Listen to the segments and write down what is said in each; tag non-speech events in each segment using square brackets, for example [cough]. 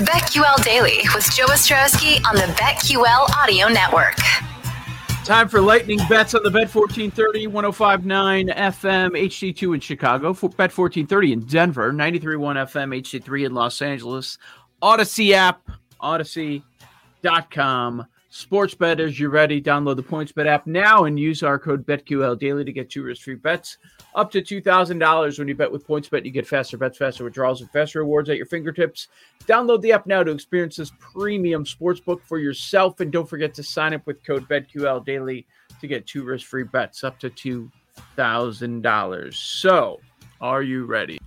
BetQL Daily with Joe Ostrowski on the BetQL Audio Network. Time for lightning bets on the Bet 1430, 1059 FM, HD2 in Chicago, Bet 1430 in Denver, 931 FM, HD3 in Los Angeles, Audacy app, Audacy.com. Sports betters, you're ready? Download the PointsBet app now and use our code BetQL Daily to get two risk-free bets up to $2,000 when you bet with PointsBet. You get faster bets, faster withdrawals, and faster rewards at your fingertips. Download the app now to experience this premium sportsbook for yourself. And don't forget to sign up with code BetQL Daily to get two risk-free bets up to $2,000. So, are you ready?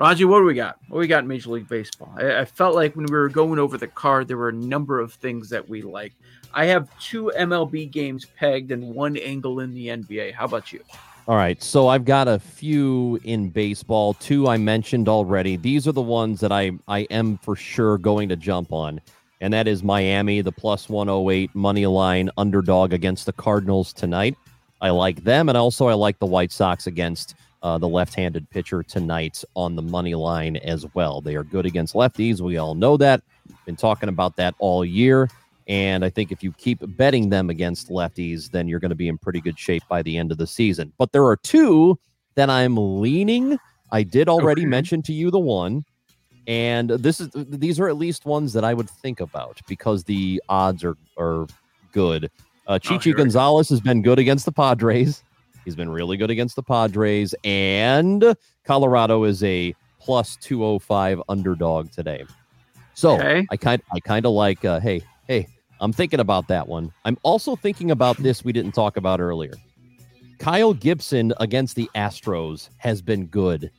Raji, what do we got? What do we got in Major League Baseball? I, I, felt like when we were going over the card, there were a number of things that we like. I have two MLB games pegged and one angle in the NBA. How about you? All right, so I've got a few in baseball. Two I mentioned already. These are the ones that I I am for sure going to jump on, and that is Miami, the 108 money line underdog against the Cardinals tonight. I like them, and also I like the White Sox against uh, the left-handed pitcher tonight on the money line as well. They are good against lefties. We all know that. Been talking about that all year. And I think if you keep betting them against lefties, then you're going to be in pretty good shape by the end of the season. But there are two that I'm leaning. I did already okay. mention to you the one, and this is these are at least ones that I would think about because the odds are are good. Uh, Chichi oh, Gonzalez has been good against the Padres. He's been really good against the Padres, and Colorado is a plus 205 underdog today. So okay. I kind I kind of like uh, hey hey I'm thinking about that one. I'm also thinking about this we didn't talk about earlier. Kyle Gibson against the Astros has been good.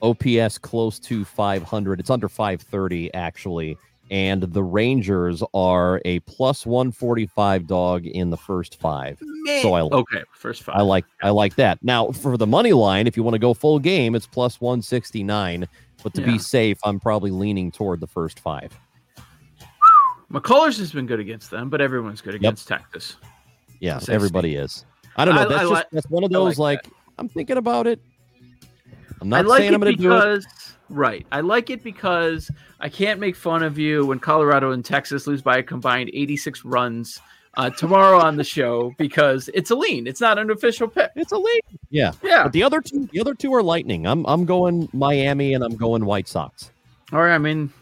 OPS close to 500. It's under 530 actually and the Rangers are a plus 145 dog in the first five. Man. So I okay, first five. I like I like that. Now for the money line, if you want to go full game, it's plus 169. But to yeah. be safe, I'm probably leaning toward the first five. McCullers has been good against them, but everyone's good against yep. Texas. Yeah, everybody is. I don't know. That's I, just that's one of those like, like I'm thinking about it. I'm not like saying I'm going to do it. Right. I like it because I can't make fun of you when Colorado and Texas lose by a combined 86 runs uh, tomorrow on the show because it's a lean. It's not an official pick. It's a lean. Yeah. Yeah. But the other two, the other two are lightning. I'm I'm going Miami and I'm going White Sox. All right. I mean,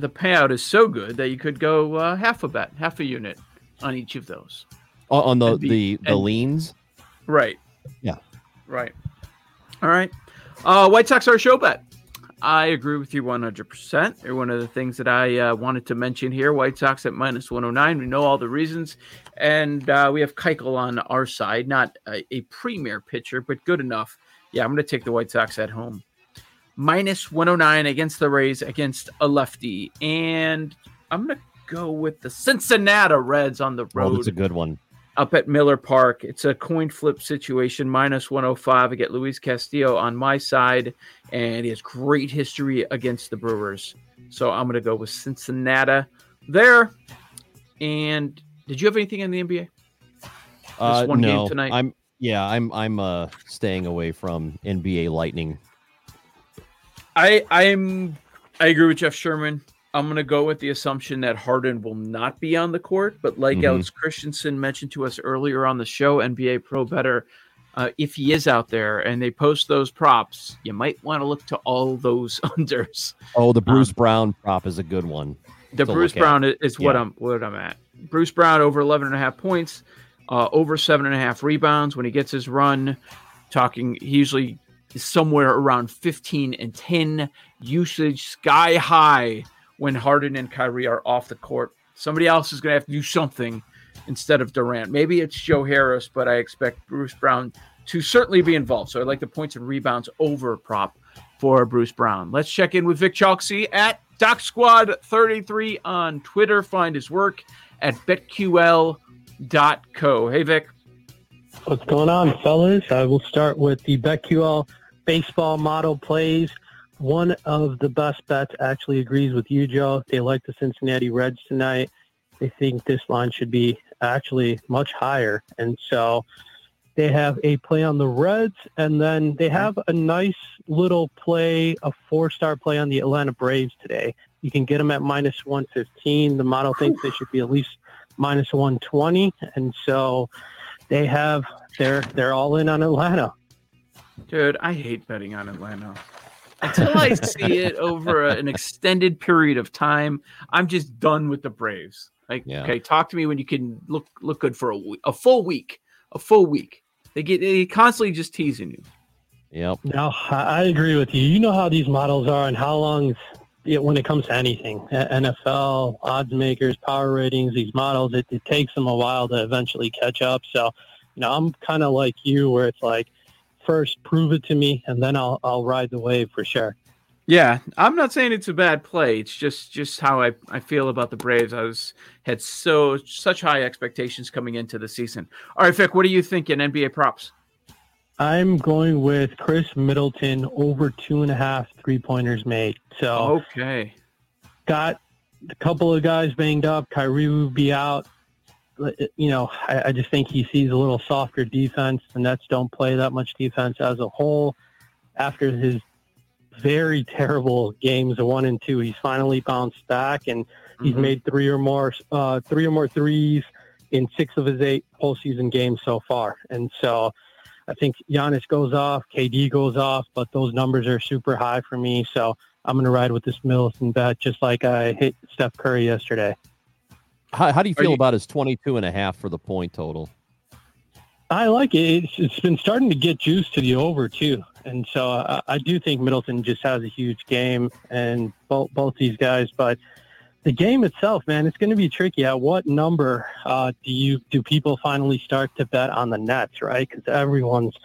the payout is so good that you could go uh, half a bet, half a unit on each of those. on the be, the the and, leans. Right. Yeah. Right. All right. Uh, White Sox are a show bet. I agree with you 100%. They're one of the things that I uh, wanted to mention here. White Sox at minus 109. We know all the reasons. And uh, we have Keuchel on our side, not a, a premier pitcher, but good enough. Yeah, I'm going to take the White Sox at home. Minus 109 against the Rays against a lefty. And I'm going to go with the Cincinnati Reds on the road. Oh, that's a good one up at Miller Park. It's a coin flip situation, minus 105. I get Luis Castillo on my side, and he has great history against the Brewers. So I'm going to go with Cincinnati there. And did you have anything in the NBA? Uh, one no, game tonight. I'm yeah, I'm I'm uh staying away from NBA Lightning. I I'm I agree with Jeff Sherman. I'm going to go with the assumption that Harden will not be on the court. But like mm-hmm. Alex Christensen mentioned to us earlier on the show, NBA Pro Better, uh, if he is out there and they post those props, you might want to look to all those [laughs] unders. Oh, the Bruce um, Brown prop is a good one. The Bruce Brown at. is what yeah. I'm what I'm at. Bruce Brown over 11 and a half points, uh, over seven and a half rebounds when he gets his run. Talking, he usually is somewhere around 15 and 10 usage sky high when Harden and Kyrie are off the court. Somebody else is going to have to do something instead of Durant. Maybe it's Joe Harris, but I expect Bruce Brown to certainly be involved. So I like the points and rebounds over prop for Bruce Brown. Let's check in with Vic Chalksey at Doc Squad 33 on Twitter. Find his work at betql.co. Hey, Vic. What's going on, fellas? I will start with the BetQL baseball model plays. One of the best bets actually agrees with you, Joe. They like the Cincinnati Reds tonight. They think this line should be actually much higher. And so they have a play on the Reds, and then they have a nice little play, a four-star play on the Atlanta Braves today. You can get them at minus 115. The model thinks they should be at least minus 120. And so they have, they're, they're all in on Atlanta. Dude, I hate betting on Atlanta. Until I [laughs] see it over an extended period of time, I'm just done with the Braves. Like, yeah. okay, talk to me when you can look look good for a, a full week. A full week. They get they constantly just teasing you. Yep. No, I agree with you. You know how these models are and how long when it comes to anything, NFL, odds makers, power ratings, these models, it, it takes them a while to eventually catch up. So, you know, I'm kind of like you where it's like, first prove it to me and then I'll, I'll ride the wave for sure. Yeah, I'm not saying it's a bad play. It's just just how I, I feel about the Braves. I was had so such high expectations coming into the season. All right, Vic, what are you thinking? NBA props? I'm going with Khris Middleton over two and a half three pointers made. So okay, got a couple of guys banged up. Kyrie will be out. You know, I, I just think he sees a little softer defense. The Nets don't play that much defense as a whole. After his very terrible games, the one and two. He's finally bounced back, and he's mm-hmm. made three or more, uh, three or more threes in six of his eight postseason games so far. And so, I think Giannis goes off, KD goes off, but those numbers are super high for me. So I'm going to ride with this Middleton bet, just like I hit Steph Curry yesterday. How, how do you feel you- about his 22 and a half for the point total? I like it. It's, it's been starting to get juice to the over too, and so I, I do think Middleton just has a huge game, and both both these guys. But the game itself, man, it's going to be tricky. At what number uh, do you do people finally start to bet on the Nets, right? Because everyone's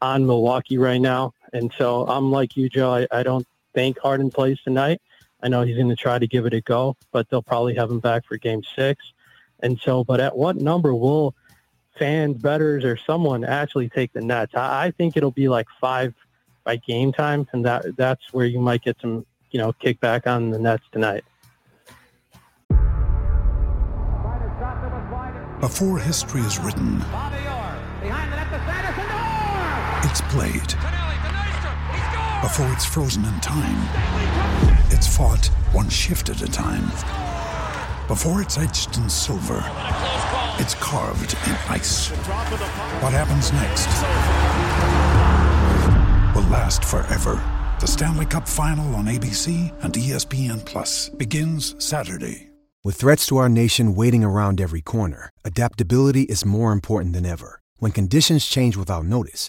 on Milwaukee right now, and so I'm like you, Joe. I, I don't think Harden plays tonight. I know he's going to try to give it a go, but they'll probably have him back for Game Six. And so, but at what number will fans, betters, or someone actually take the Nets. I, I think it'll be like five by game time, and that that's where you might get some, you know, kickback on the Nets tonight. Before history is written, Orr, net, it's played. Before it's frozen in time, it's fought one shift at a time. Before it's etched in silver it's carved in ice. What happens next will last forever. The Stanley Cup Final on ABC and ESPN Plus begins Saturday. With threats to our nation waiting around every corner, adaptability is more important than ever. When conditions change without notice,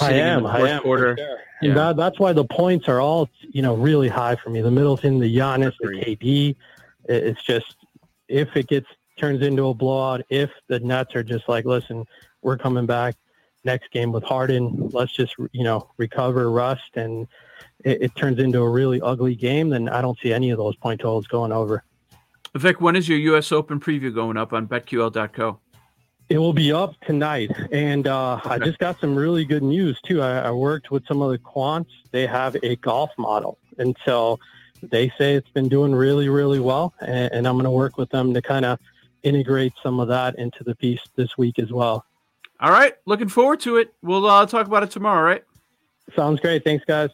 I am. I am. Quarter. Sure. Yeah. That, that's why the points are all, you know, really high for me. The Middleton, the Giannis, the KD. It's just if it gets turns into a blowout, if the Nets are just like, listen, we're coming back next game with Harden, let's just you know recover rust, and it, it turns into a really ugly game, then I don't see any of those point totals going over. Vic, when is your U.S. Open preview going up on BetQL.co? It will be up tonight, and uh, okay. I just got some really good news too. I, I worked with some of the quants; they have a golf model, and so they say it's been doing really, really well. And, and I'm going to work with them to kind of integrate some of that into the piece this week as well. All right, looking forward to it. We'll uh, talk about it tomorrow, right? Sounds great. Thanks, guys.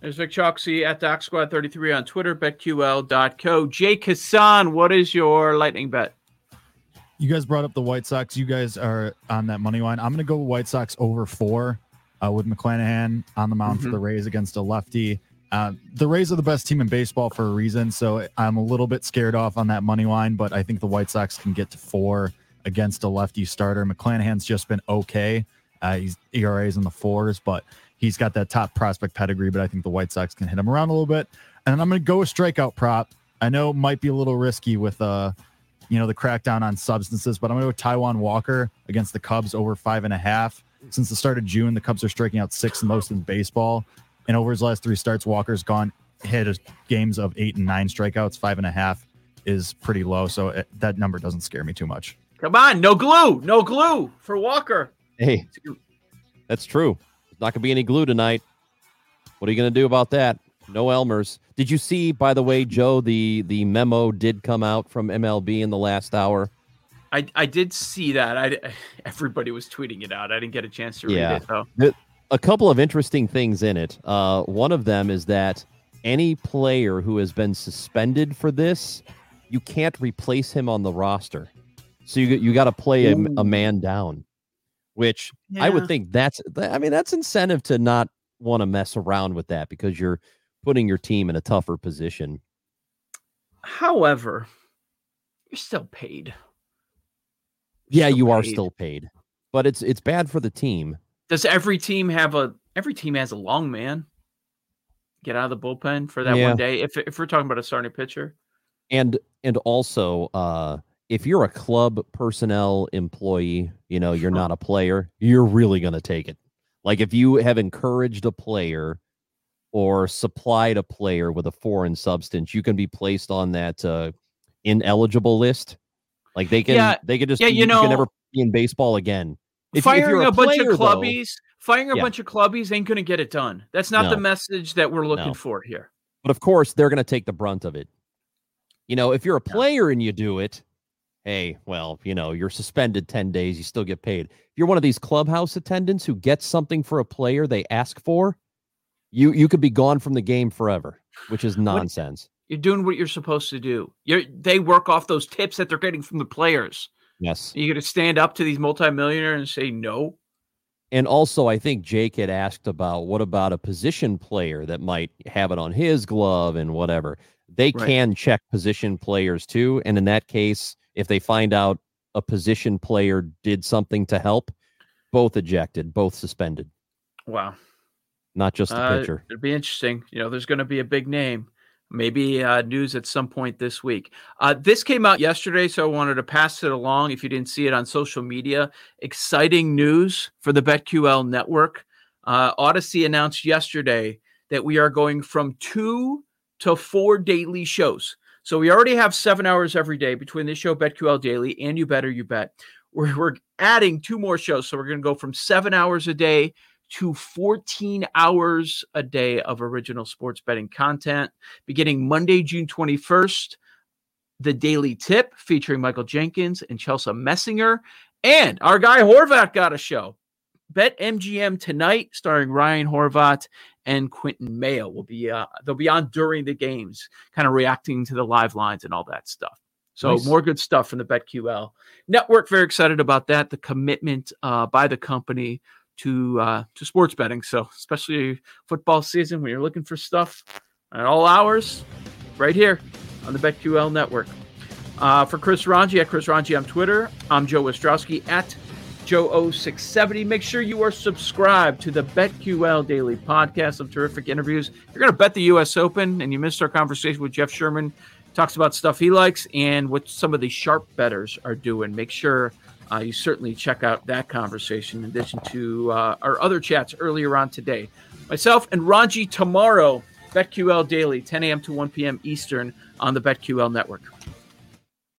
There's Vic Chalksey at Doc Squad 33 on Twitter, betql.co. Jay Kassan, what is your lightning bet? You guys brought up the White Sox. You guys are on that money line. I'm going to go White Sox over four uh, with McClanahan on the mound mm-hmm. for the Rays against a lefty. Uh, the Rays are the best team in baseball for a reason, so I'm a little bit scared off on that money line, but I think the White Sox can get to four against a lefty starter. McClanahan's just been okay. Uh, he's ERAs in the fours, but he's got that top prospect pedigree. But I think the White Sox can hit him around a little bit. And I'm going to go a strikeout prop. I know it might be a little risky with uh, you know, the crackdown on substances, but I'm going to go Taijuan Walker against the Cubs over five and a half. Since the start of June, the Cubs are striking out sixth most in baseball. And over his last three starts, Walker's gone hit games of eight and nine strikeouts. Five and a half is pretty low, so it, that number doesn't scare me too much. Come on, no glue, no glue for Walker. Hey, that's true. There's not gonna be any glue tonight. What are you gonna do about that? No Elmers. Did you see, by the way, Joe? The the memo did come out from MLB in the last hour. I I did see that. I [laughs] everybody was tweeting it out. I didn't get a chance to yeah. read it though a couple of interesting things in it. Uh, one of them is that any player who has been suspended for this, you can't replace him on the roster. So you you got to play a, a, man down, which yeah. I would think that's I mean that's incentive to not want to mess around with that because you're putting your team in a tougher position. However, you're still paid. You're yeah, still you paid. are still paid, but it's it's bad for the team does every team have a every team has a long man? Get out of the bullpen for that yeah. one day. If if we're talking about a starting pitcher. And and also uh if you're a club personnel employee, you know, you're not a player, you're really going to take it. Like if you have encouraged a player or supplied a player with a foreign substance, you can be placed on that uh, ineligible list. Like they can, yeah, they can just, yeah, you, you know, can never be in baseball again. If, firing if a, a bunch of clubbies, though, firing a yeah. bunch of clubbies ain't going to get it done. That's not no. the message that we're looking no. for here. But of course, they're going to take the brunt of it. You know, if you're a player and you do it, hey, well, you know, you're suspended 10 days, you still get paid. If you're one of these clubhouse attendants who gets something for a player they ask for, you you could be gone from the game forever, which is nonsense. You're doing what you're supposed to do. You're they work off those tips that they're getting from the players. Yes. You going to stand up to these multimillionaires and say no? And also, I think Jake had asked about what about a position player that might have it on his glove and whatever. They right. can check position players too. And in that case, if they find out a position player did something to help, both ejected, both suspended. Wow. Not just the uh, pitcher. It'd be interesting. You know, there's going to be a big name maybe uh, news at some point this week. Uh, this came out yesterday, so I wanted to pass it along. If you didn't see it on social media, exciting news for the BetQL network. Uh, Audacy announced yesterday that we are going from two to four daily shows. So we already have seven hours every day between this show, BetQL Daily, and You Better You Bet. We're, we're adding two more shows. So we're going to go from seven hours a day to 14 hours a day of original sports betting content beginning Monday, June 21st. The Daily Tip featuring Michael Jenkins and Chelsea Messinger. And our guy Horvat got a show. Bet MGM tonight, starring Ryan Horvat and Quentin Mayo. Will be uh, they'll be on during the games, kind of reacting to the live lines and all that stuff. So nice. more good stuff from the BetQL network. Very excited about that. The commitment uh, by the company to uh, to sports betting. So especially football season when you're looking for stuff at all hours, right here on the BetQL network. Uh, for Chris Ranji at Chris Ranji on Twitter, I'm Joe Ostrowski at Joe0670. Make sure you are subscribed to the BetQL Daily Podcast. Some terrific interviews. You're going to bet the U.S. Open, and you missed our conversation with Jeff Sherman. Talks about stuff he likes and what some of the sharp betters are doing. Make sure uh, you certainly check out that conversation in addition to uh, our other chats earlier on today. Myself and Ranji tomorrow, BetQL Daily, 10 a.m. to 1 p.m. Eastern on the BetQL Network.